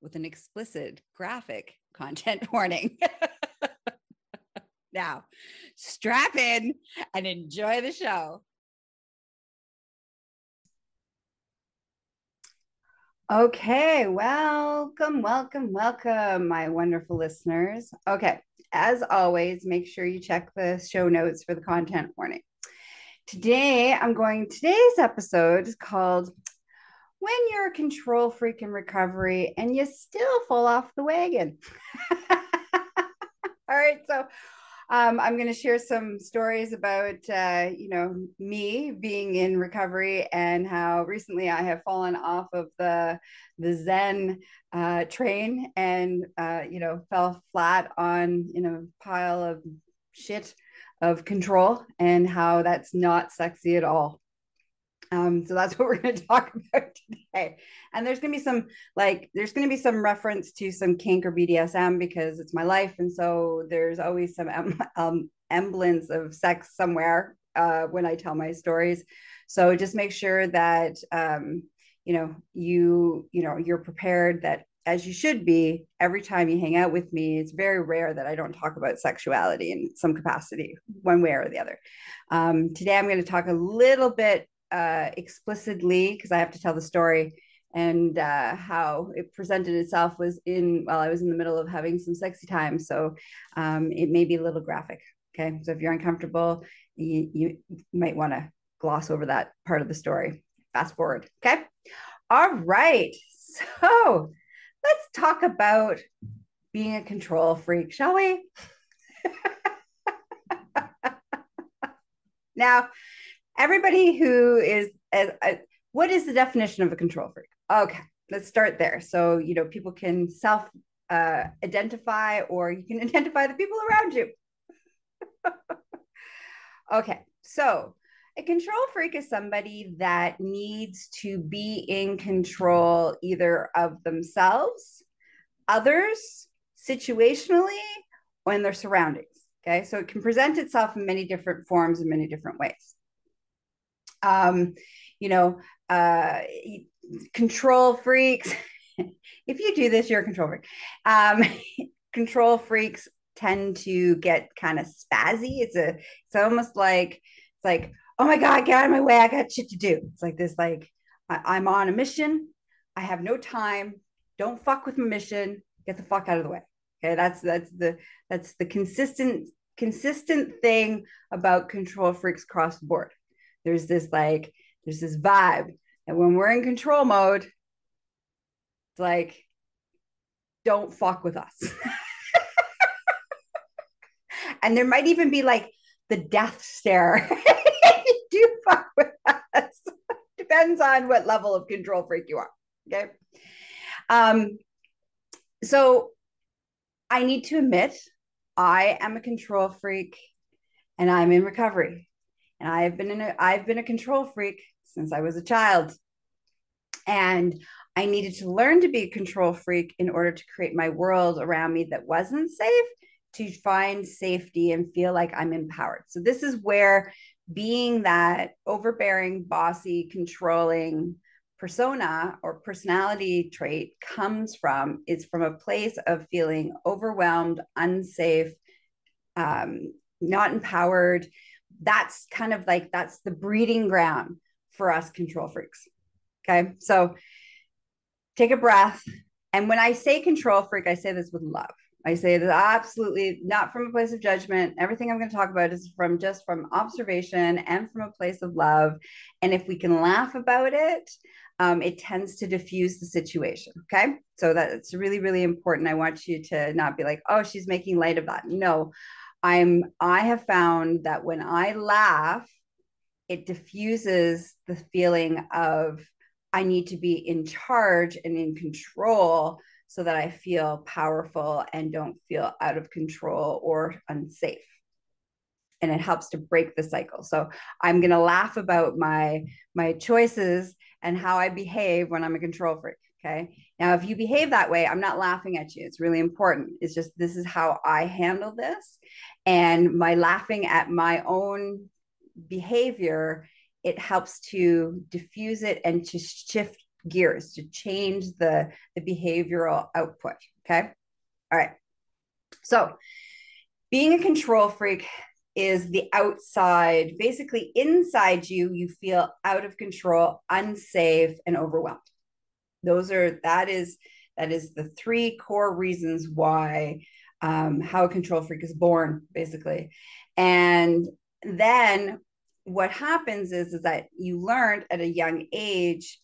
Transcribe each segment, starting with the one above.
with an explicit graphic content warning. now, strap in and enjoy the show. Okay, welcome, welcome, welcome, my wonderful listeners. Okay, as always, make sure you check the show notes for the content warning. Today, I'm going, today's episode is called when you're a control freak in recovery and you still fall off the wagon. All right, so um, I'm going to share some stories about, uh, you know, me being in recovery and how recently I have fallen off of the the Zen uh, train and, uh, you know, fell flat on you know pile of shit of control and how that's not sexy at all. Um, so that's what we're going to talk about today. And there's going to be some like there's going to be some reference to some kink or BDSM because it's my life, and so there's always some em- um, emblance of sex somewhere uh, when I tell my stories. So just make sure that um, you know you you know you're prepared that as you should be every time you hang out with me it's very rare that i don't talk about sexuality in some capacity one way or the other um, today i'm going to talk a little bit uh, explicitly because I have to tell the story and uh, how it presented itself was in while I was in the middle of having some sexy time. So um, it may be a little graphic. Okay, so if you're uncomfortable, you, you might want to gloss over that part of the story. Fast forward. Okay. All right. So let's talk about being a control freak, shall we? now, everybody who is as, uh, what is the definition of a control freak? Okay let's start there. So you know people can self uh, identify or you can identify the people around you. Okay so a control freak is somebody that needs to be in control either of themselves others situationally or in their surroundings. Okay so it can present itself in many different forms in many different ways um, you know, uh, control freaks. if you do this, you're a control freak. Um, control freaks tend to get kind of spazzy. It's a, it's almost like, it's like, oh my God, get out of my way. I got shit to do. It's like this, like, I, I'm on a mission. I have no time. Don't fuck with my mission. Get the fuck out of the way. Okay. That's, that's the, that's the consistent, consistent thing about control freaks across the board there's this like there's this vibe. And when we're in control mode it's like don't fuck with us. And there might even be like the death stare. Do fuck with us? Depends on what level of control freak you are okay? Um so i need to admit i am a control freak and i'm in recovery and I've been in a I've been a control freak since I was a child. And I needed to learn to be a control freak in order to create my world around me that wasn't safe to find safety and feel like I'm empowered. So this is where being that overbearing, bossy, controlling persona or personality trait comes from is from a place of feeling overwhelmed, unsafe, um, not empowered, that's kind of like that's the breeding ground for us control freaks. Okay. So take a breath. And when I say control freak, I say this with love. I say that absolutely not from a place of judgment. Everything I'm going to talk about is from just from observation and from a place of love. And if we can laugh about it, um, it tends to diffuse the situation. Okay. So that's really, really important. I want you to not be like, oh, she's making light of that. No, I'm, I have found that when I laugh, it diffuses the feeling of I need to be in charge and in control so that I feel powerful and don't feel out of control or unsafe. And it helps to break the cycle. So I'm going to laugh about my my choices and how I behave when I'm a control freak. Okay. Now, if you behave that way, I'm not laughing at you. It's really important. It's just this is how I handle this. And my laughing at my own behavior, it helps to diffuse it and to shift gears, to change the, the behavioral output. Okay. All right. So, being a control freak is the outside, basically inside you, you feel out of control, unsafe, and overwhelmed. Those are that is that is the three core reasons why um, how a control freak is born, basically. And then what happens is, is that you learned at a young age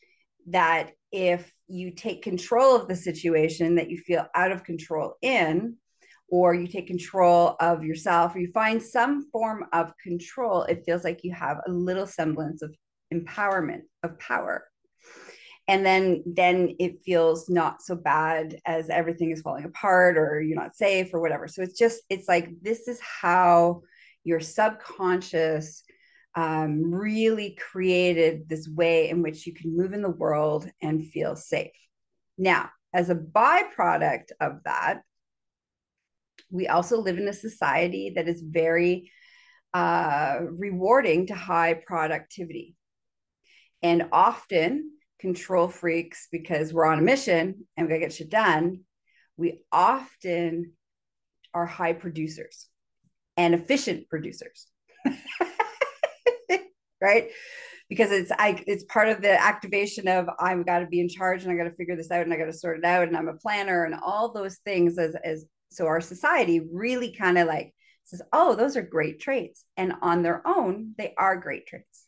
that if you take control of the situation that you feel out of control in, or you take control of yourself, or you find some form of control, it feels like you have a little semblance of empowerment, of power. And then, then it feels not so bad as everything is falling apart, or you're not safe, or whatever. So it's just, it's like this is how your subconscious um, really created this way in which you can move in the world and feel safe. Now, as a byproduct of that, we also live in a society that is very uh, rewarding to high productivity. And often, control freaks, because we're on a mission and we gotta get shit done, we often are high producers and efficient producers. right? Because it's I it's part of the activation of I've got to be in charge and I got to figure this out and I got to sort it out and I'm a planner and all those things as as so our society really kind of like says, oh, those are great traits. And on their own, they are great traits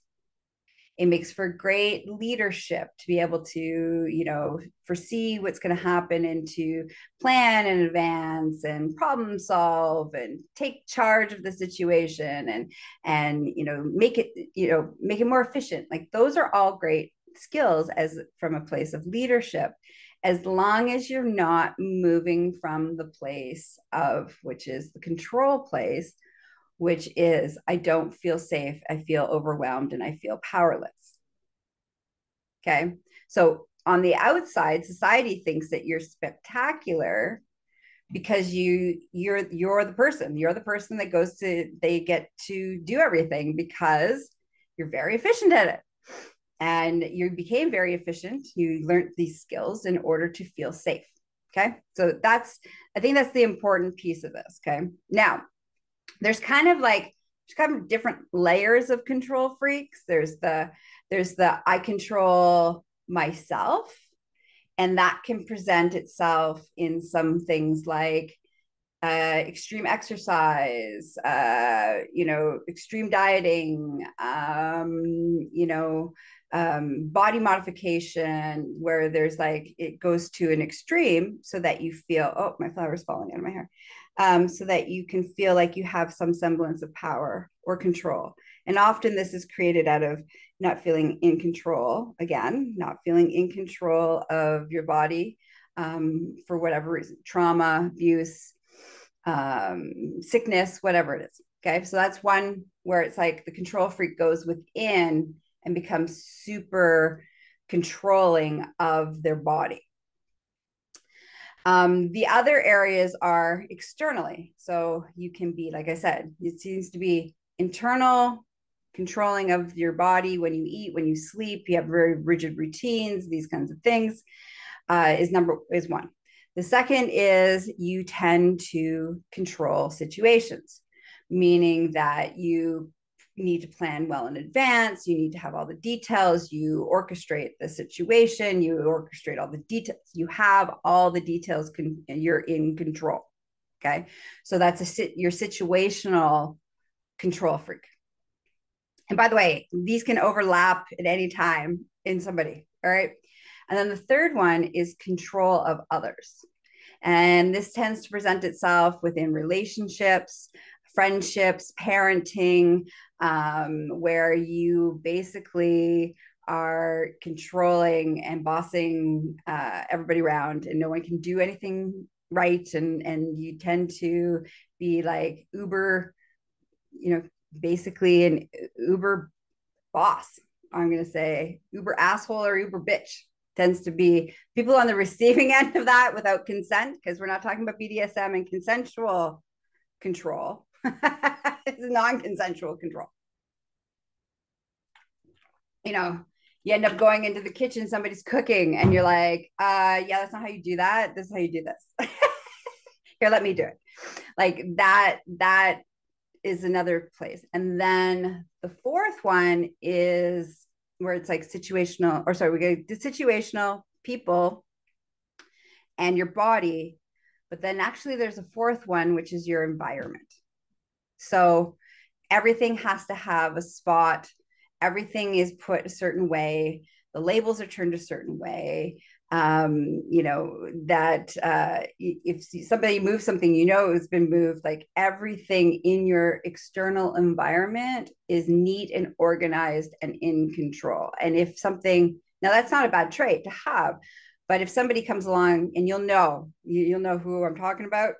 it makes for great leadership to be able to you know foresee what's going to happen and to plan in advance and problem solve and take charge of the situation and and you know make it you know make it more efficient. Like those are all great skills as from a place of leadership as long as you're not moving from the place of which is the control place which is I don't feel safe, I feel overwhelmed, and I feel powerless. Okay. So on the outside, society thinks that you're spectacular because you you're you're the person. You're the person that goes to they get to do everything because you're very efficient at it. And you became very efficient. You learned these skills in order to feel safe. Okay? So that's i think that's the important piece of this. Okay? Now there's kind of like kind of different layers of control freaks. There's the there's the I control myself, and that can present itself in some things like uh, extreme exercise, uh, you know, extreme dieting, um, you know, um, body modification, where there's like it goes to an extreme so that you feel, oh, my flower's falling out of my hair um, so that you can feel like you have some semblance of power or control. And often this is created out of not feeling in control, again, not feeling in control of your body um, for whatever reason trauma, abuse, um, sickness, whatever it is. Okay. So that's one where it's like the control freak goes within and becomes super controlling of their body. Um, the other areas are externally. So you can be, like I said, it seems to be internal controlling of your body when you eat, when you sleep, you have very rigid routines, these kinds of things uh, is number is one. The second is you tend to control situations, meaning that you you need to plan well in advance you need to have all the details you orchestrate the situation you orchestrate all the details you have all the details con- you're in control Okay. So that's a sit your situational control freak. And by the way, these can overlap at any time in somebody. All right. And then the third one is control of others. And this tends to present itself within relationships, friendships, parenting, um, where you basically are controlling and bossing uh, everybody around, and no one can do anything right. And and you tend to be like uber, you know, basically an uber boss. I'm going to say uber asshole or uber bitch tends to be people on the receiving end of that without consent because we're not talking about BDSM and consensual control. it's non-consensual control. You know, you end up going into the kitchen, somebody's cooking, and you're like, uh, yeah, that's not how you do that. This is how you do this. Here, let me do it. Like that, that is another place. And then the fourth one is where it's like situational, or sorry, we get the situational people and your body. But then actually, there's a fourth one, which is your environment. So everything has to have a spot, everything is put a certain way, the labels are turned a certain way. Um, you know, that uh, if somebody moves something, you know it's been moved, like everything in your external environment is neat and organized and in control. And if something, now that's not a bad trait to have, but if somebody comes along and you'll know, you'll know who I'm talking about,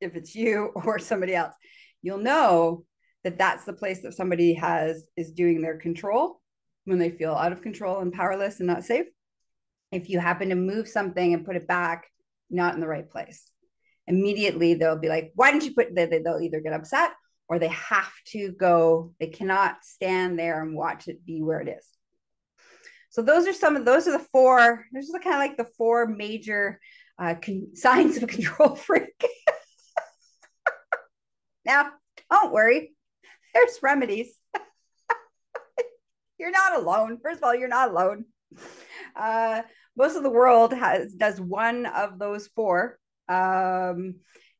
if it's you or somebody else, you'll know that that's the place that somebody has is doing their control when they feel out of control and powerless and not safe. If you happen to move something and put it back not in the right place. Immediately they'll be like why didn't you put they, they'll either get upset or they have to go they cannot stand there and watch it be where it is. So those are some of those are the four those are kind of like the four major uh, con- signs of a control freak now don't worry there's remedies you're not alone first of all you're not alone uh, most of the world has does one of those four um,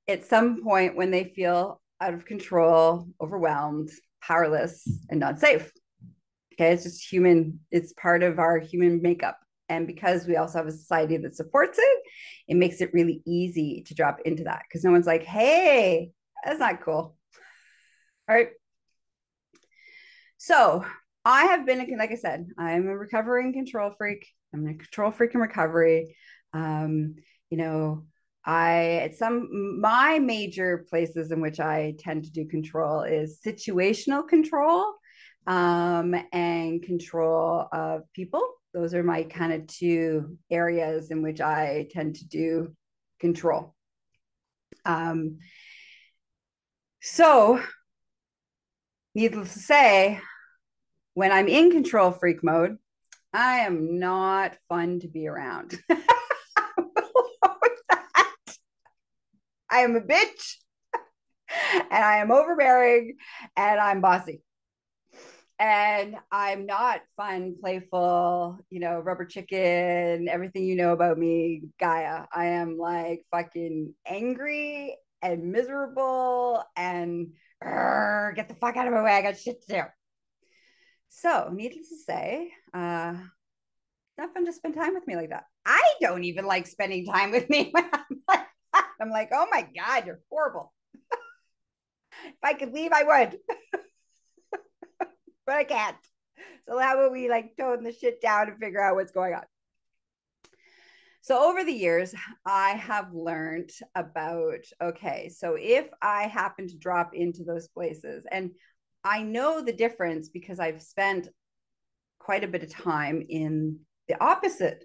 at some point when they feel out of control, overwhelmed, powerless, and not safe. Okay, it's just human. It's part of our human makeup. And because we also have a society that supports it, it makes it really easy to drop into that because no one's like, hey, that's not cool. All right. So I have been, like I said, I'm a recovering control freak. I'm a control freak in recovery. Um, you know, I at some my major places in which I tend to do control is situational control um, and control of people. Those are my kind of two areas in which I tend to do control. Um, so, needless to say, when I'm in control freak mode, I am not fun to be around. I am a bitch and I am overbearing and I'm bossy. And I'm not fun, playful, you know, rubber chicken, everything you know about me, Gaia. I am like fucking angry and miserable and get the fuck out of my way. I got shit to do. So, needless to say, uh, not fun to spend time with me like that. I don't even like spending time with me. I'm, like, I'm like, oh my God, you're horrible. if I could leave, I would. but I can't. So how about we like tone the shit down and figure out what's going on? So over the years, I have learned about okay, so if I happen to drop into those places, and I know the difference because I've spent quite a bit of time in the opposite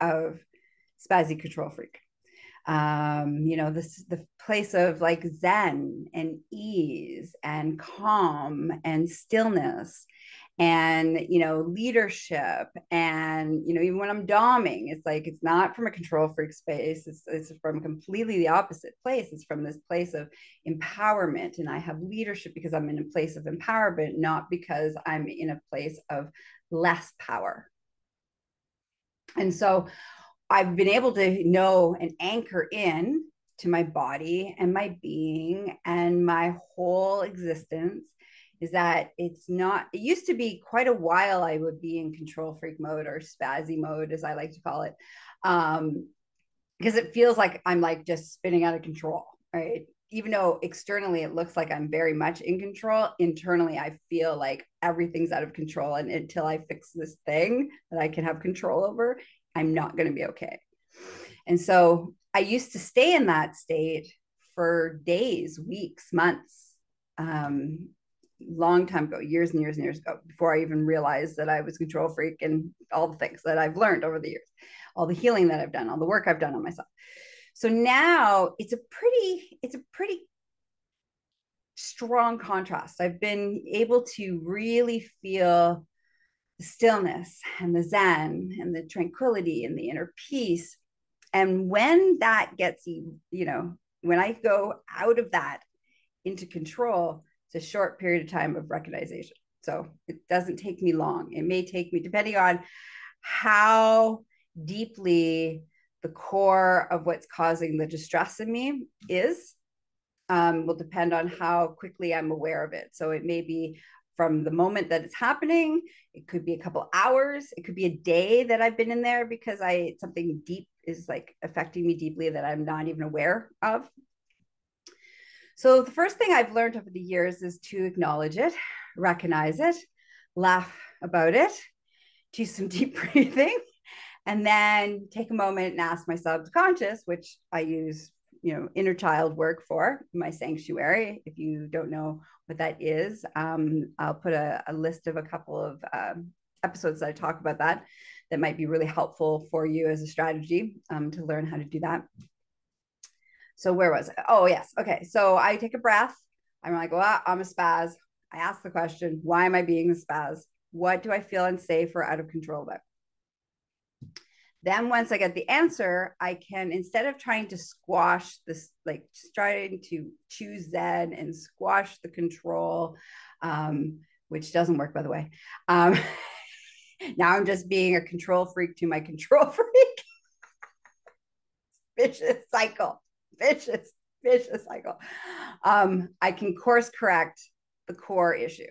of spazzy control freak. Um, you know, this the place of like zen and ease and calm and stillness and you know leadership and you know even when i'm doming it's like it's not from a control freak space it's, it's from completely the opposite place. It's from this place of empowerment and i have leadership because i'm in a place of empowerment not because i'm in a place of less power. And so i've been able to know and anchor in to my body and my being and my whole existence is that it's not it used to be quite a while i would be in control freak mode or spazzy mode as i like to call it um because it feels like i'm like just spinning out of control right? Even though externally it looks like i'm very much in control internally i feel like everything's out of control and until i fix this thing that i can have control over i'm not going to be okay. And so i used to stay in that state for days weeks months um, long time ago, years and years and years ago, before I even realized that I was control freak and all the things that I've learned over the years, all the healing that I've done, all the work I've done on myself. So now it's a pretty, it's a pretty strong contrast. I've been able to really feel the stillness and the zen and the tranquility and the inner peace. And when that gets you, you know, when I go out of that into control, it's a short period of time of recognition. So it doesn't take me long. It may take me, depending on how deeply the core of what's causing the distress in me is, um, will depend on how quickly I'm aware of it. So it may be from the moment that it's happening. It could be a couple hours. It could be a day that I've been in there because I something deep is like affecting me deeply that I'm not even aware of. So the first thing I've learned over the years is to acknowledge it, recognize it, laugh about it, do some deep breathing, and then take a moment and ask my subconscious, which I use, you know, inner child work for my sanctuary. If you don't know what that is, um, I'll put a, a, list of a couple of um, episodes that I talk about that that might be really helpful for you as a strategy um, to learn how to do that. So where was it? Oh, yes. Okay. So I take a breath. I'm like, well, I'm a spaz. I ask the question, why am I being a spaz? What do I feel unsafe or out of control about? Then once I get the answer, I can instead of trying to squash this, like trying to choose Zen and squash the control, um, which doesn't work by the way. Um, now I'm just being a control freak to my control freak. Vicious cycle vicious, vicious cycle. Um, I can course correct the core issue.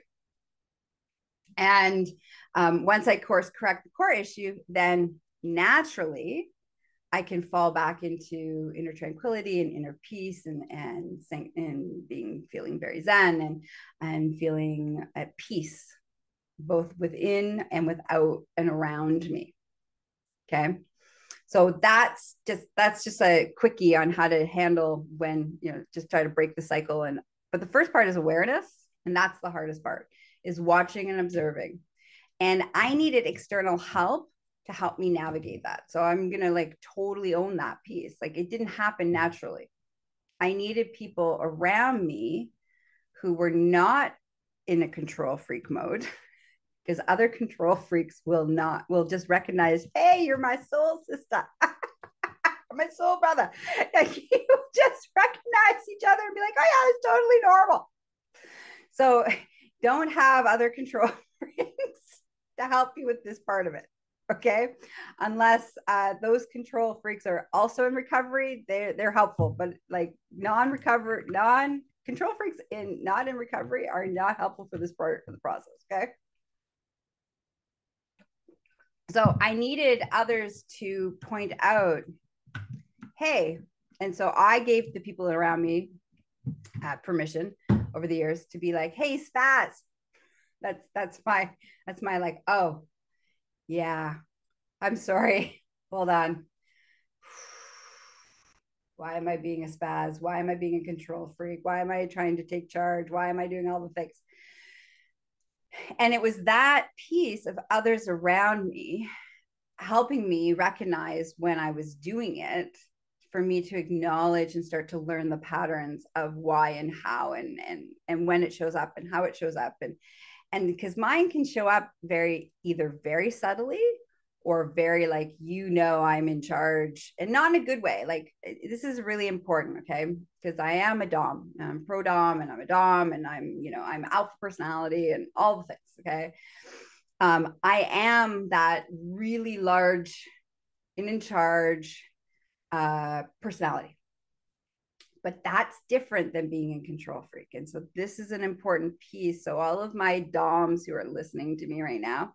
And um, once I course correct the core issue, then naturally I can fall back into inner tranquility and inner peace and and and being feeling very zen and and feeling at peace both within and without and around me. Okay so that's just that's just a quickie on how to handle when you know just try to break the cycle. And but the first part is awareness and that's the hardest part is watching and observing. And i needed external help to help me navigate that. So i'm gonna like totally own that piece. Like it didn't happen naturally. I needed people around me who were not in a control freak mode because other control freaks will not will just recognize hey you're my soul sister my soul brother. Like you just recognize each other and be like oh yeah it's totally normal. So don't have other control freaks to help you with this part of it okay? Unless uh, those control freaks are also in recovery they're, they're helpful but like non-recover non control freaks in not in recovery are not helpful for this part of the process okay so I needed others to point out, hey, and so I gave the people around me uh, permission over the years to be like, hey, Spaz. That's that's my that's my like, oh, yeah, I'm sorry. Hold on. Why am I being a spaz? Why am I being a control freak? Why am I trying to take charge? Why am I doing all the things? And it was that piece of others around me helping me recognize when I was doing it for me to acknowledge and start to learn the patterns of why and how and and and when it shows up and how it shows up. And and because mine can show up very either very subtly or very like you know i'm in charge and not in a good way like this is really important okay because i am a dom i'm pro dom and i'm a dom and i'm you know i'm alpha personality and all the things okay um, i am that really large and in charge uh, personality but that's different than being a control freak. And so this is an important piece. So all of my DOMs who are listening to me right now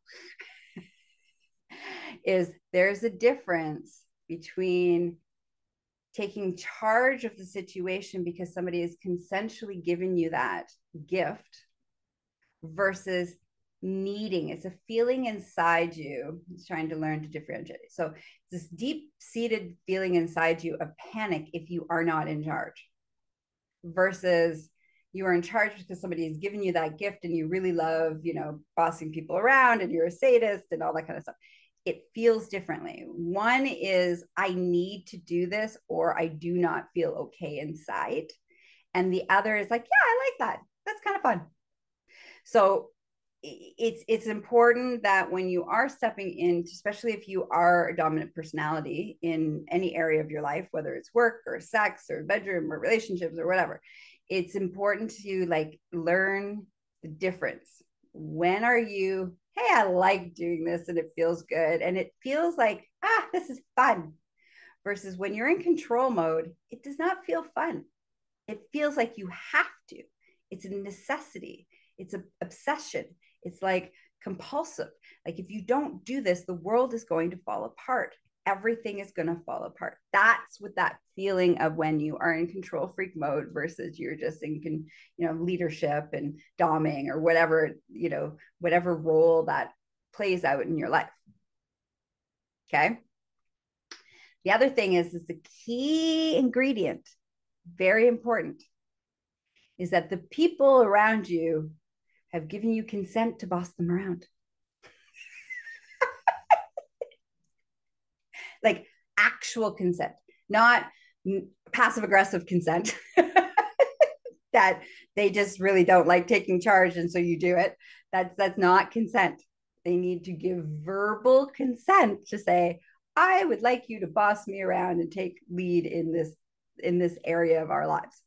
is there's a difference between taking charge of the situation because somebody has consensually given you that gift versus needing. It's a feeling inside you. It's trying to learn to differentiate. So this deep seated feeling inside you of panic if you are not in charge versus you are in charge because somebody has given you that gift and you really love you know bossing people around and you're a sadist and all that kind of stuff it feels differently. One is i need to do this or i do not feel okay inside and the other is like yeah i like that. That's kind of fun. So it's it's important that when you are stepping in, especially if you are a dominant personality in any area of your life whether it's work or sex or bedroom or relationships or whatever it's important to like learn the difference. When are you hey i like doing this and it feels good and it feels like ah this is fun. Versus when you're in control mode it does not feel fun. It feels like you have to. It's a necessity. It's an obsession. It's like compulsive. Like if you don't do this, the world is going to fall apart. Everything is going to fall apart. That's what that feeling of when you are in control freak mode versus you're just in, you know, leadership and doming or whatever, you know, whatever role that plays out in your life. Okay. The other thing is, is the key ingredient, very important, is that the people around you have given you consent to boss them around. Like actual consent, not passive aggressive consent that they just really don't like taking charge and so you do it. That's that's not consent. They need to give verbal consent to say, I would like you to boss me around and take lead in this in this area of our lives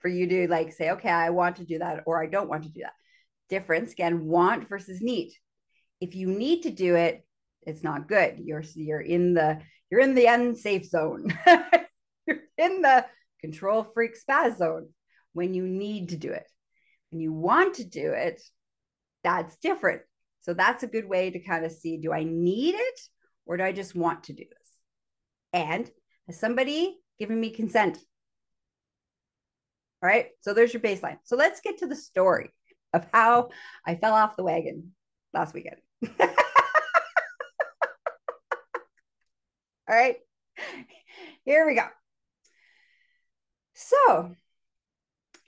for you to like say, okay, I want to do that or I don't want to do that. Difference again, want versus need. If you need to do it, it's not good. You're you're in the you're in the unsafe zone. you're in the control freak spaz zone when you need to do it. When you want to do it, that's different. So that's a good way to kind of see do I need it or do I just want to do this? And has somebody given me consent all right. So there's your baseline. So let's get to the story of how I fell off the wagon last weekend. All right. Here we go. So,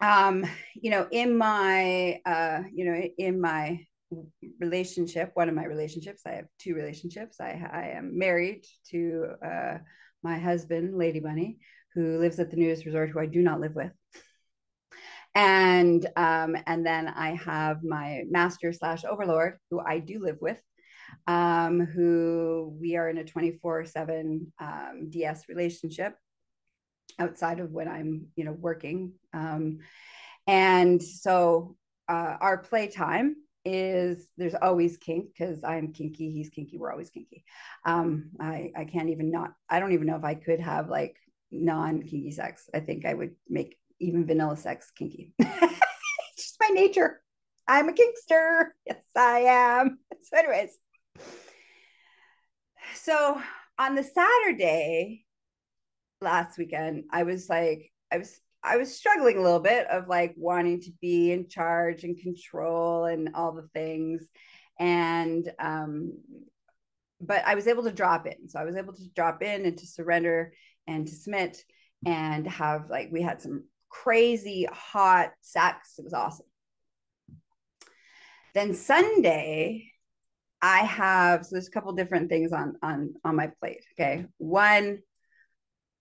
um, you know, in my, uh, you know, in my relationship, one of my relationships, I have two relationships. I, I am married to uh, my husband, Lady Bunny, who lives at the nudist resort, who I do not live with and um, and then I have my master slash overlord who I do live with, um, who we are in a twenty four seven um, DS relationship outside of when I'm you know working, um, and so uh, our playtime is there's always kink because I'm kinky, he's kinky, we're always kinky. Um, I I can't even not I don't even know if I could have like non kinky sex. I think I would make even vanilla sex kinky. it's just my nature. I'm a kinkster. Yes, I am. So, anyways, so on the Saturday last weekend, I was like, I was I was struggling a little bit of like wanting to be in charge and control and all the things. And um, but I was able to drop in. So I was able to drop in and to surrender and to submit and have like we had some crazy hot sex. It was awesome. Then Sunday, I have so there's a couple different things on on on my plate. Okay, one,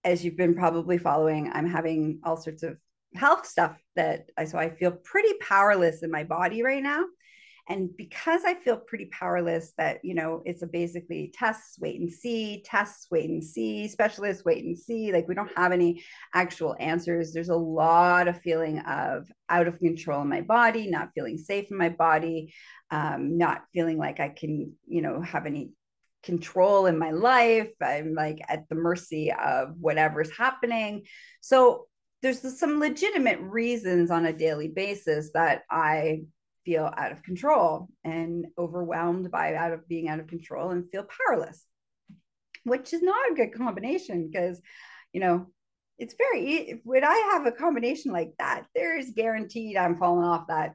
as you've been probably following, I'm having all sorts of health stuff that I so I feel pretty powerless in my body right now. And because I feel pretty powerless, that, you know, it's a basically tests, wait and see, tests, wait and see, specialists, wait and see. Like we don't have any actual answers. There's a lot of feeling of out of control in my body, not feeling safe in my body, um, not feeling like I can, you know, have any control in my life. I'm like at the mercy of whatever's happening. So there's some legitimate reasons on a daily basis that I feel out of control and overwhelmed by out of being out of control and feel powerless, which is not a good combination because, you know, it's very when I have a combination like that, there's guaranteed I'm falling off that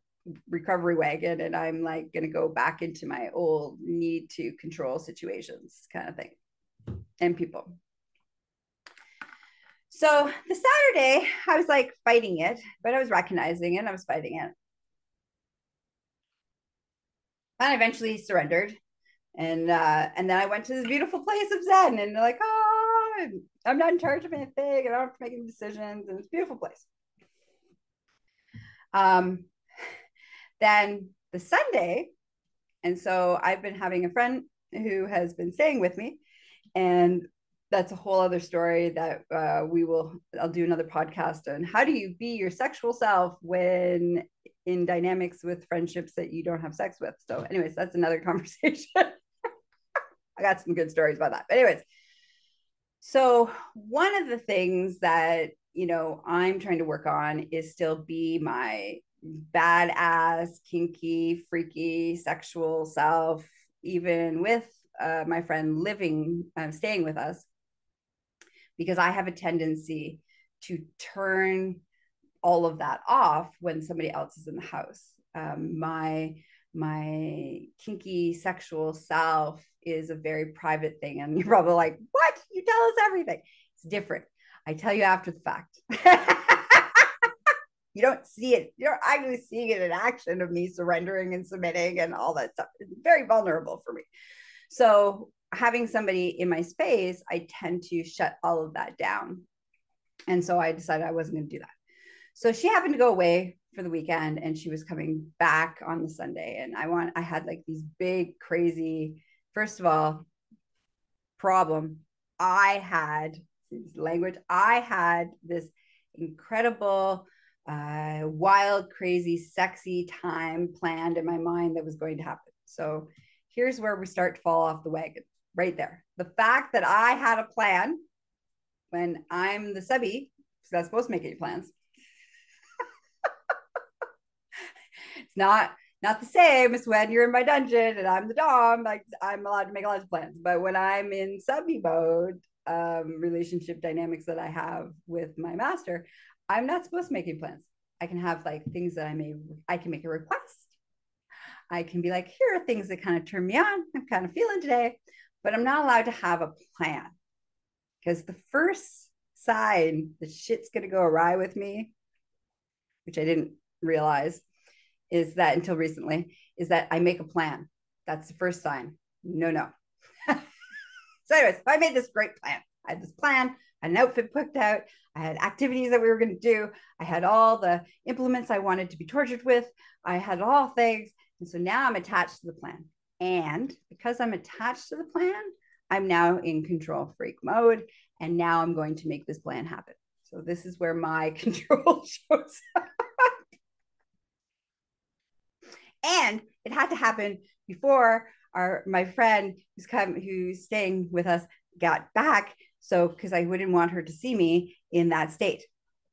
recovery wagon and I'm like going to go back into my old need to control situations kind of thing and people. So the Saturday, I was like fighting it, but I was recognizing it. And I was fighting it. And I eventually surrendered. And uh, and then I went to this beautiful place of Zen and like, oh, I'm not in charge of anything and I don't have to make any decisions. And it's a beautiful place. Um, then the Sunday, and so I've been having a friend who has been staying with me, and that's a whole other story that uh, we will i'll do another podcast on. How do you be your sexual self when in dynamics with friendships that you don't have sex with? So anyways that's another conversation. I got some good stories about that. But anyways so one of the things that you know i'm trying to work on is still be my badass kinky freaky sexual self even with uh, my friend living uh, staying with us because I have a tendency to turn all of that off when somebody else is in the house. Um, my my kinky sexual self is a very private thing, and you're probably like, "What? You tell us everything." It's different. I tell you after the fact. you don't see it. You're actually seeing it in action of me surrendering and submitting and all that stuff. It's very vulnerable for me. So having somebody in my space, I tend to shut all of that down. And so I decided I wasn't going to do that. So she happened to go away for the weekend and she was coming back on the Sunday. And I want, I had like these big, crazy, first of all, problem. I had language, I had this incredible, uh, wild, crazy, sexy time planned in my mind that was going to happen. So here's where we start to fall off the wagon right there. The fact that I had a plan when I'm the subby, because that's supposed to make any plans. it's not not the same as when you're in my dungeon and I'm the dom. Like I'm allowed to make a lot of plans. But when I'm in subby mode, um, relationship dynamics that I have with my master, I'm not supposed to make any plans. I can have like things that I may I can make a request. I can be like, here are things that kind of turn me on. I'm kind of feeling today but I'm not allowed to have a plan because the first sign that shit's going to go awry with me, which I didn't realize, is that until recently, is that I make a plan. That's the first sign. No, no. so, anyways, I made this great plan. I had this plan, I had an outfit picked out, I had activities that we were going to do, I had all the implements I wanted to be tortured with, I had all things. And so now I'm attached to the plan. And because I'm attached to the plan, I'm now in control freak mode. And now I'm going to make this plan happen. So this is where my control shows up. and it had to happen before our my friend who's come who's staying with us got back. So because I wouldn't want her to see me in that state.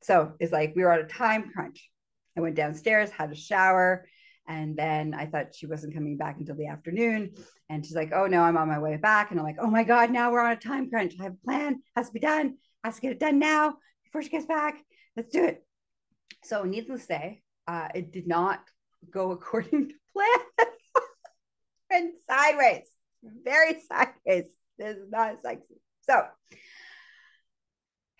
So it's like we were at a time crunch. I went downstairs, had a shower, and then I thought she wasn't coming back until the afternoon. And she's like, oh no, I'm on my way back. And I'm like, oh my God, now we're on a time crunch. I have a plan, has to be done, has to get it done now before she gets back. Let's do it. So, needless to say, uh, it did not go according to plan and sideways, very sideways. This is not sexy. So,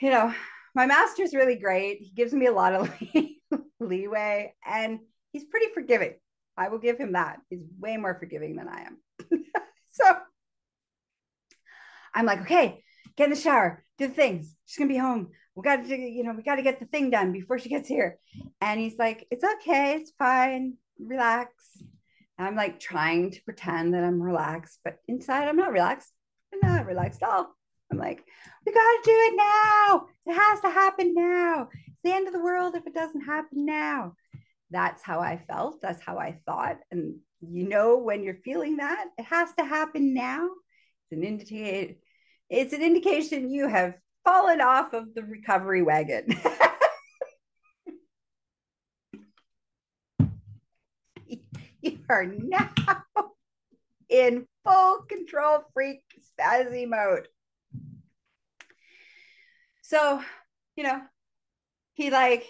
you know, my master's really great. He gives me a lot of leeway and he's pretty forgiving. I will give him that. He's way more forgiving than I am. so I'm like, okay, get in the shower, do the things. She's gonna be home. We got to, you know, we got to get the thing done before she gets here. And he's like, it's okay, it's fine, relax. And I'm like trying to pretend that I'm relaxed, but inside I'm not relaxed. I'm not relaxed at all. I'm like, we got to do it now. It has to happen now. It's the end of the world if it doesn't happen now that's how I felt. That's how I thought. And you know, when you're feeling that, it has to happen now. It's an indicate it's an indication you have fallen off of the recovery wagon. you are now in full control freak spazzy mode. So, you know, he like,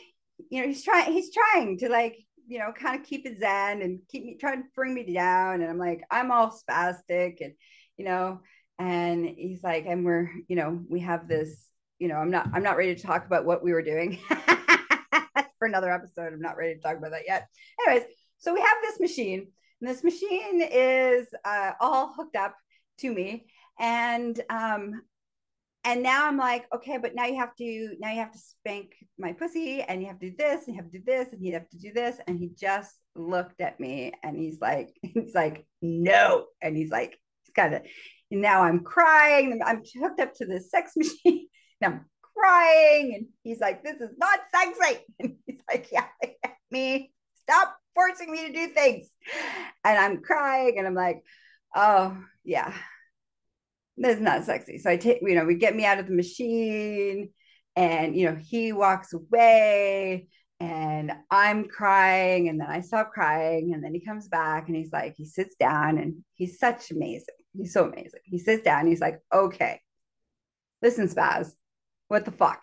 you know, he's trying, he's trying to like, you know, kind of keep it zen and keep me trying to bring me down. And I'm like, I'm all spastic and, you know, and he's like, and we're, you know, we have this, you know, I'm not, I'm not ready to talk about what we were doing for another episode. I'm not ready to talk about that yet. Anyways, so we have this machine, and this machine is uh, all hooked up to me, and um, and now I'm like, okay, but now you have to now you have to spank my pussy, and you have to do this, and you have to do this, and you have to do this, and he just looked at me, and he's like, he's like, no, and he's like, he's kind of, now I'm crying, I'm hooked up to this sex machine, and I'm crying, and he's like, this is not sexy, and he's like, yeah, me, stop forcing me to do things, and I'm crying, and I'm like, oh yeah that's not sexy. So I take, you know, we get me out of the machine and, you know, he walks away and I'm crying and then I stop crying and then he comes back and he's like, he sits down and he's such amazing. He's so amazing. He sits down he's like, okay, listen, Spaz, what the fuck?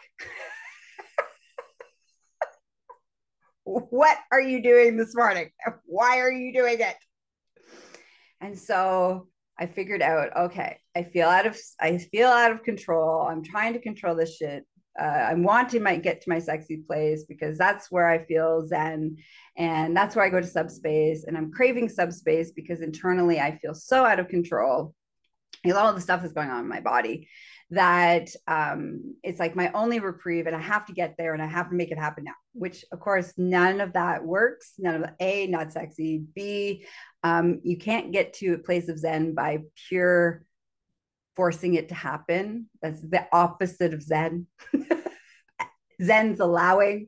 what are you doing this morning? Why are you doing it? And so I figured out, okay, I feel out of I feel out of control. I'm trying to control this shit. Uh, I'm wanting to get to my sexy place because that's where I feel zen, and that's where I go to subspace. And I'm craving subspace because internally I feel so out of control. Because all the stuff that's going on in my body, that um, it's like my only reprieve, and I have to get there, and I have to make it happen now. Which, of course, none of that works. None of a not sexy. B um, you can't get to a place of Zen by pure forcing it to happen. That's the opposite of Zen. Zen's allowing,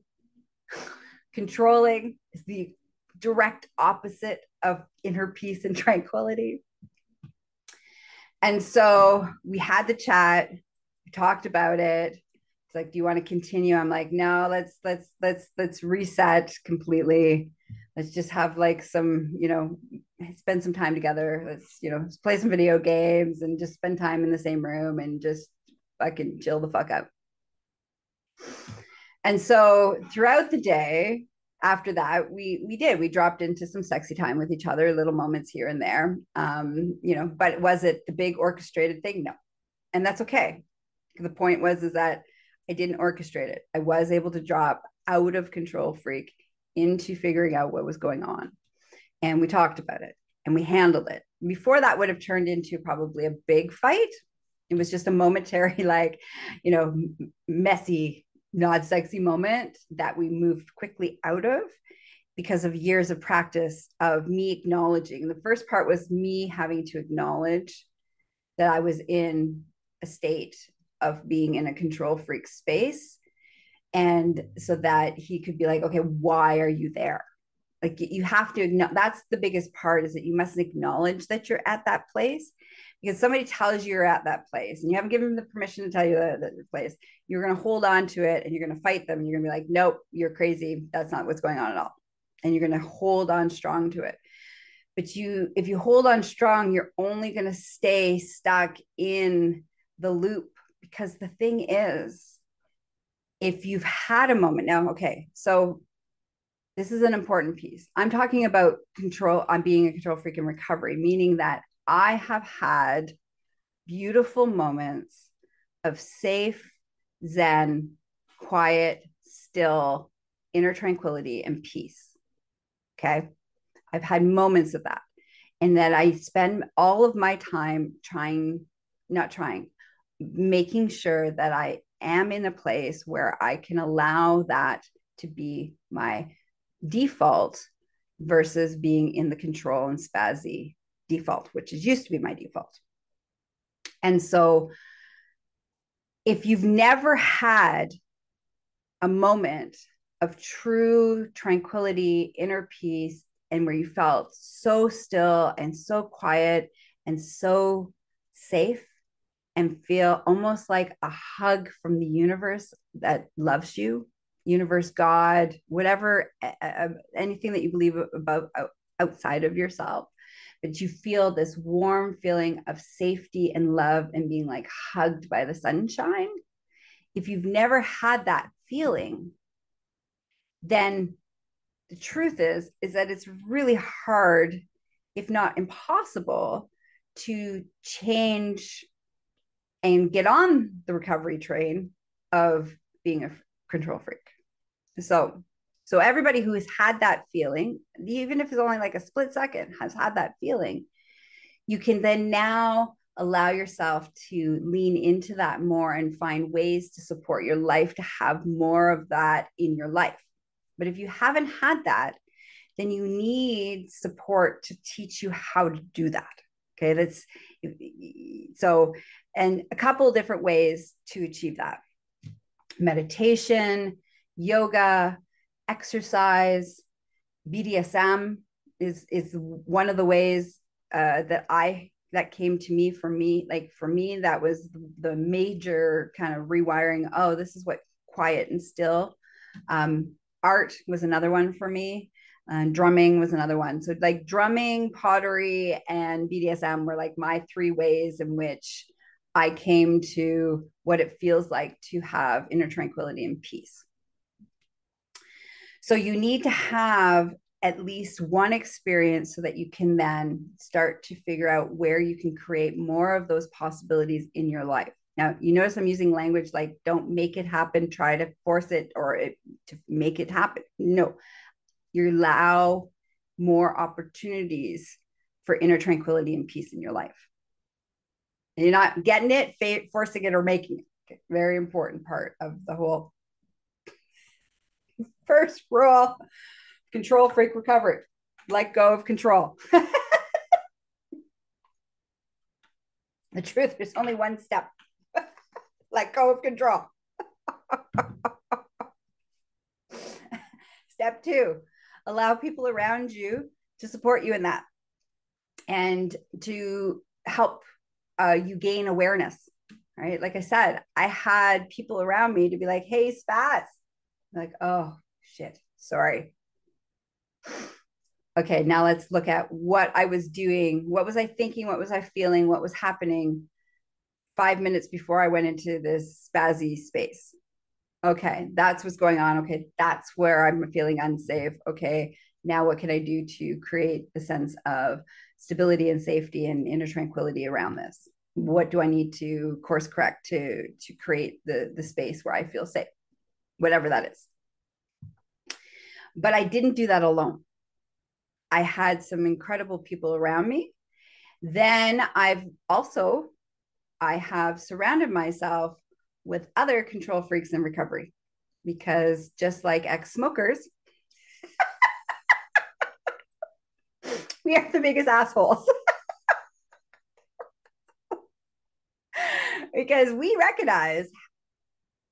controlling is the direct opposite of inner peace and tranquility. And so we had the chat, we talked about it. It's like, do you want to continue? I'm like, no, let's let's let's let's reset completely let's just have like some you know spend some time together let's you know play some video games and just spend time in the same room and just fucking chill the fuck out and so throughout the day after that we we did we dropped into some sexy time with each other little moments here and there um you know but was it the big orchestrated thing no and that's okay the point was is that i didn't orchestrate it i was able to drop out of control freak into figuring out what was going on. And we talked about it and we handled it. Before that would have turned into probably a big fight. It was just a momentary, like, you know, messy, not sexy moment that we moved quickly out of because of years of practice of me acknowledging. The first part was me having to acknowledge that I was in a state of being in a control freak space. And so that he could be like okay why are you there? Like you have to that's the biggest part is that you must acknowledge that you're at that place because somebody tells you you're at that place and you haven't given them the permission to tell you that, that place you're going to hold on to it and you're going to fight them you're going to be like nope you're crazy. That's not what's going on at all. And you're going to hold on strong to it. But you if you hold on strong you're only going to stay stuck in the loop because the thing is if you've had a moment now, okay, so this is an important piece. I'm talking about control, I'm being a control freak in recovery, meaning that I have had beautiful moments of safe, zen, quiet, still, inner tranquility and peace. Okay. I've had moments of that. And that I spend all of my time trying, not trying, making sure that I am in a place where I can allow that to be my default versus being in the control and spazzy default, which is used to be my default. And so if you've never had a moment of true tranquility, inner peace, and where you felt so still and so quiet and so safe and feel almost like a hug from the universe that loves you universe god whatever uh, anything that you believe about outside of yourself but you feel this warm feeling of safety and love and being like hugged by the sunshine if you've never had that feeling then the truth is is that it's really hard if not impossible to change and get on the recovery train of being a control freak. So so everybody who has had that feeling even if it's only like a split second has had that feeling you can then now allow yourself to lean into that more and find ways to support your life to have more of that in your life but if you haven't had that, then you need support to teach you how to do that. Okay, that's so, and a couple different ways to achieve that meditation, yoga, exercise, BDSM is is one of the ways uh, that I that came to me for me like for me that was the major kind of rewiring oh this is what quiet and still. Um, art was another one for me and drumming was another one. So like drumming pottery and bdsm were like my three ways in which i came to what it feels like to have inner tranquility and peace so you need to have at least one experience so that you can then start to figure out where you can create more of those possibilities in your life now, you notice I'm using language like don't make it happen, try to force it or it, to make it happen. No, you allow more opportunities for inner tranquility and peace in your life. And you're not getting it, forcing it, or making it. Very important part of the whole first rule control freak recovery. Let go of control. the truth, there's only one step let go of control. Step two, allow people around you to support you in that and to help uh, you gain awareness. Right. Like I said, I had people around me to be like, hey, Spaz. Like, oh, shit. Sorry. Okay. Now let's look at what I was doing. What was I thinking? What was I feeling? What was happening? five minutes before I went into this spazzy space. Okay, that's what's going on. Okay, that's where I'm feeling unsafe. Okay, now what can I do to create a sense of stability and safety and inner tranquility around this? What do I need to course correct to to create the the space where I feel safe, whatever that is. But I didn't do that alone. I had some incredible people around me. Then I've also I have surrounded myself with other control freaks in recovery because just like ex smokers, we are the biggest assholes. because we recognize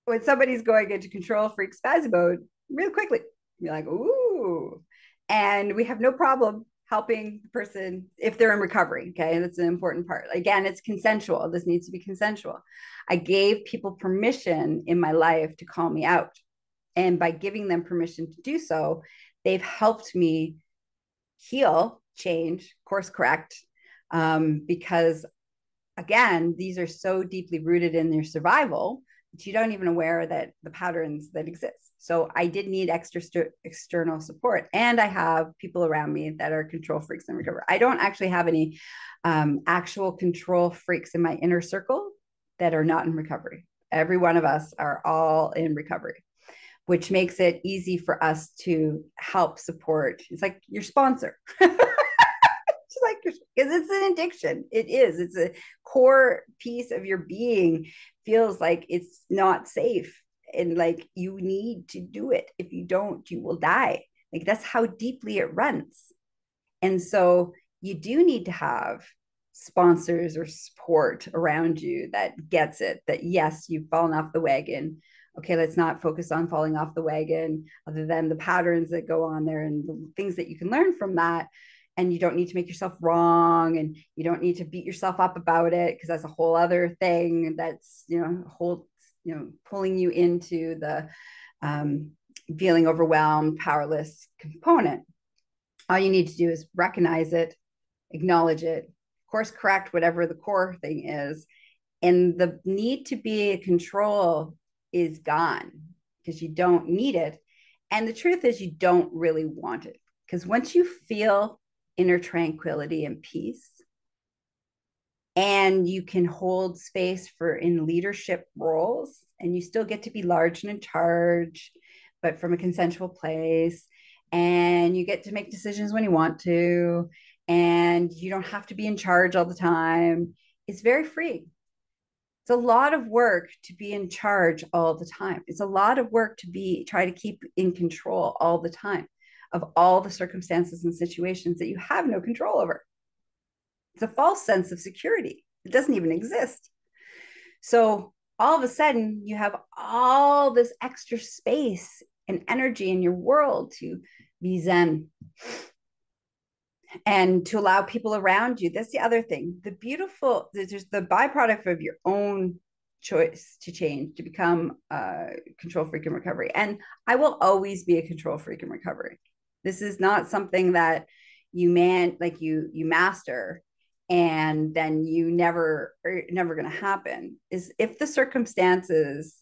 when somebody's going into control freak spasm mode real quickly. You're like, ooh. And we have no problem helping the person if they're in recovery. Okay. And that's an important part. Again, it's consensual. This needs to be consensual. I gave people permission in my life to call me out. And by giving them permission to do so, they've helped me heal, change, course correct. Um, because again, these are so deeply rooted in their survival you don't even aware that the patterns that exist. So I did need extra st- external support, and I have people around me that are control freaks in recovery. I don't actually have any um, actual control freaks in my inner circle that are not in recovery. Every one of us are all in recovery, which makes it easy for us to help support. It's like your sponsor. because it's an addiction. It is. It's a core piece of your being feels like it's not safe. And like you need to do it. If you don't you will die. Like that's how deeply it runs. And so you do need to have sponsors or support around you that gets it that yes you've fallen off the wagon. Okay let's not focus on falling off the wagon other than the patterns that go on there and the things that you can learn from that and you don't need to make yourself wrong and you don't need to beat yourself up about it because that's a whole other thing that's you know whole you know pulling you into the um, feeling overwhelmed powerless component. All you need to do is recognize it acknowledge it course correct whatever the core thing is and the need to be in control is gone because you don't need it and the truth is you don't really want it because once you feel inner tranquility and peace. And you can hold space for in leadership roles and you still get to be large and in charge but from a consensual place. And you get to make decisions when you want to and you don't have to be in charge all the time. It's very free. It's a lot of work to be in charge all the time. It's a lot of work to be try to keep in control all the time of all the circumstances and situations that you have no control over. It's a false sense of security. It doesn't even exist. So all of a sudden, you have all this extra space and energy in your world to be Zen and to allow people around you. That's the other thing. The beautiful, there's the byproduct of your own choice to change to become a control freak in recovery. And I will always be a control freak in recovery. This is not something that you man like you you master and then you never are never going to happen. Is if the circumstances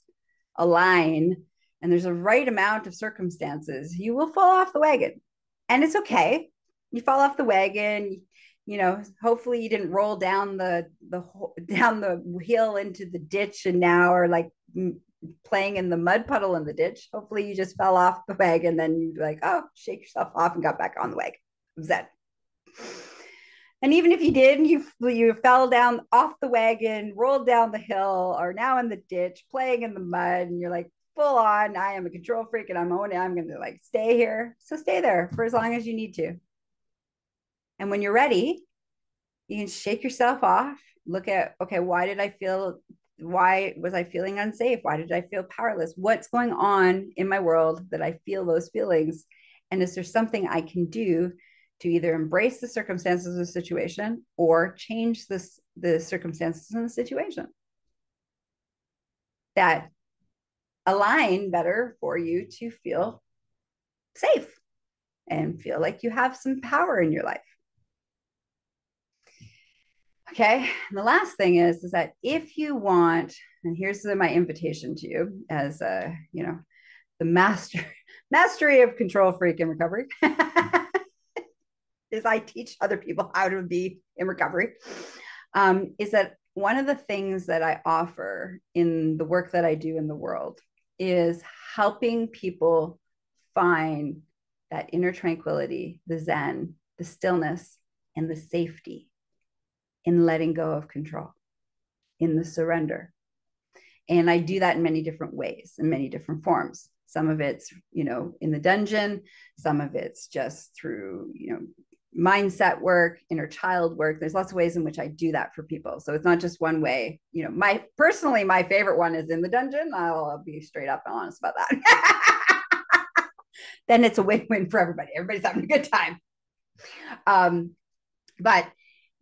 align and there's a right amount of circumstances you will fall off the wagon. And it's okay. You fall off the wagon you know hopefully you didn't roll down the the down the hill into the ditch and now are like playing in the mud puddle in the ditch. Hopefully, you just fell off the wagon, then you like, oh, shake yourself off and got back on the wagon. Zen. And even if you did, you you fell down off the wagon, rolled down the hill, are now in the ditch, playing in the mud, and you're like full on. I am a control freak, and I'm owning. I'm going to like stay here. So stay there for as long as you need to. And when you're ready, you can shake yourself off. Look at okay, why did I feel why was I feeling unsafe? Why did I feel powerless? What's going on in my world that I feel those feelings? And is there something I can do to either embrace the circumstances of the situation or change this the circumstances in the situation that align better for you to feel safe and feel like you have some power in your life. Okay. And the last thing is, is that if you want, and here's my invitation to you as a, you know, the master mastery of control freak in recovery is I teach other people how to be in recovery. Um, is that one of the things that I offer in the work that I do in the world is helping people find that inner tranquility, the Zen, the stillness, and the safety in letting go of control, in the surrender. And I do that in many different ways, in many different forms. Some of it's, you know, in the dungeon, some of it's just through, you know, mindset work, inner child work. There's lots of ways in which I do that for people. So it's not just one way. You know, my personally, my favorite one is in the dungeon. I'll, I'll be straight up and honest about that. then it's a win-win for everybody. Everybody's having a good time. Um, but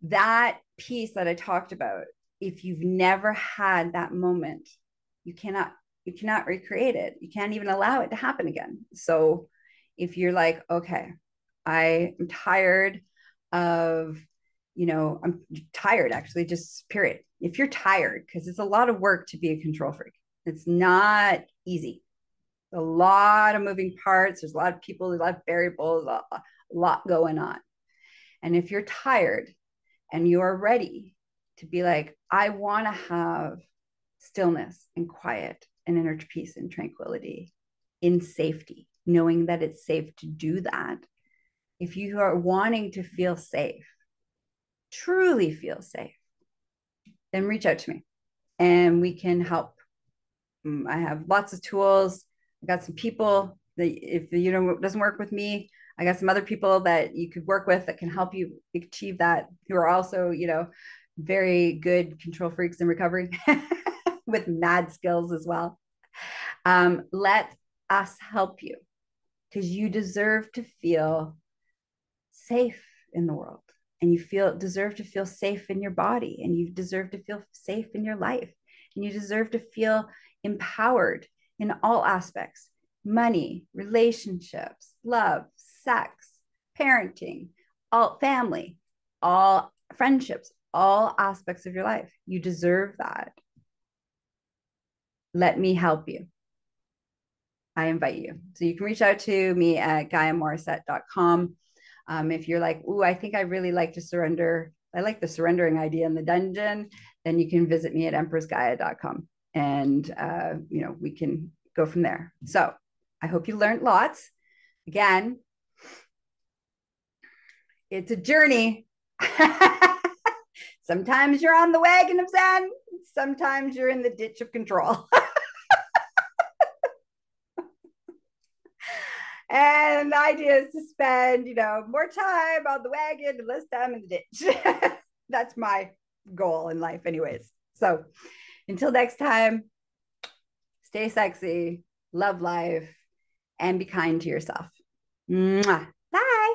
that piece that I talked about, if you've never had that moment, you cannot you cannot recreate it. You can't even allow it to happen again. So if you're like, okay, I am tired of, you know, I'm tired actually, just period. If you're tired, because it's a lot of work to be a control freak, it's not easy. A lot of moving parts. There's a lot of people, a lot of variables, a lot going on. And if you're tired, and you're ready to be like, I want to have stillness and quiet and inner peace and tranquility in safety, knowing that it's safe to do that. If you are wanting to feel safe, truly feel safe, then reach out to me and we can help. Mm, I have lots of tools. I got some people that if you know doesn't work with me, I got some other people that you could work with that can help you achieve that, who are also, you know, very good control freaks in recovery with mad skills as well. Um, let us help you because you deserve to feel safe in the world and you feel deserve to feel safe in your body and you deserve to feel safe in your life and you deserve to feel empowered in all aspects money relationships love sex parenting all family all friendships all aspects of your life you deserve that let me help you I invite you. So you can reach out to me at GaiaMorrissette.com. Um, if you're like, ooh, I think I really like to surrender. I like the surrendering idea in the dungeon. Then you can visit me at empressgaia.com and, uh, you know, we can go from there. So I hope you learned lots. Again, it's a journey. sometimes you're on the wagon of Zen, sometimes you're in the ditch of control. And the idea is to spend, you know, more time on the wagon and less time in the ditch. That's my goal in life, anyways. So until next time, stay sexy, love life, and be kind to yourself. Mwah. Bye.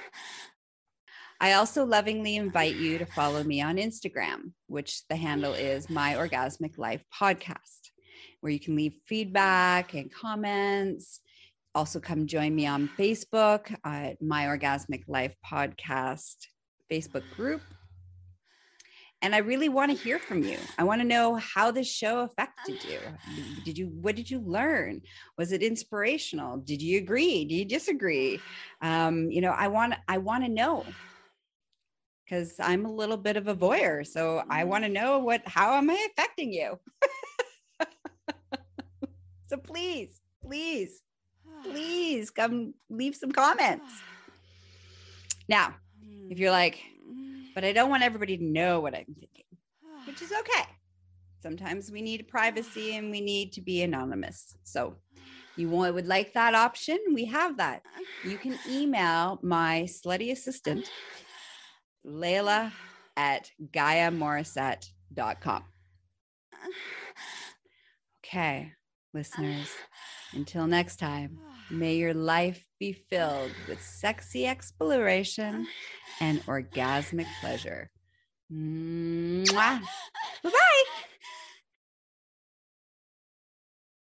I also lovingly invite you to follow me on Instagram, which the handle is My Orgasmic Life Podcast, where you can leave feedback and comments. Also, come join me on Facebook at My Orgasmic Life Podcast Facebook group. And I really want to hear from you. I want to know how this show affected you. Did you, what did you learn? Was it inspirational? Did you agree? Do you disagree? Um, you know, I want, I want to know because I'm a little bit of a voyeur. So I mm. want to know what, how am I affecting you? so please, please, please come leave some comments. Now, if you're like, hmm. but I don't want everybody to know what I'm thinking, which is okay. Sometimes we need privacy and we need to be anonymous. So you would like that option? We have that. You can email my slutty assistant Layla at GaiaMorrissette.com. Okay, listeners, until next time, may your life be filled with sexy exploration and orgasmic pleasure. Bye bye.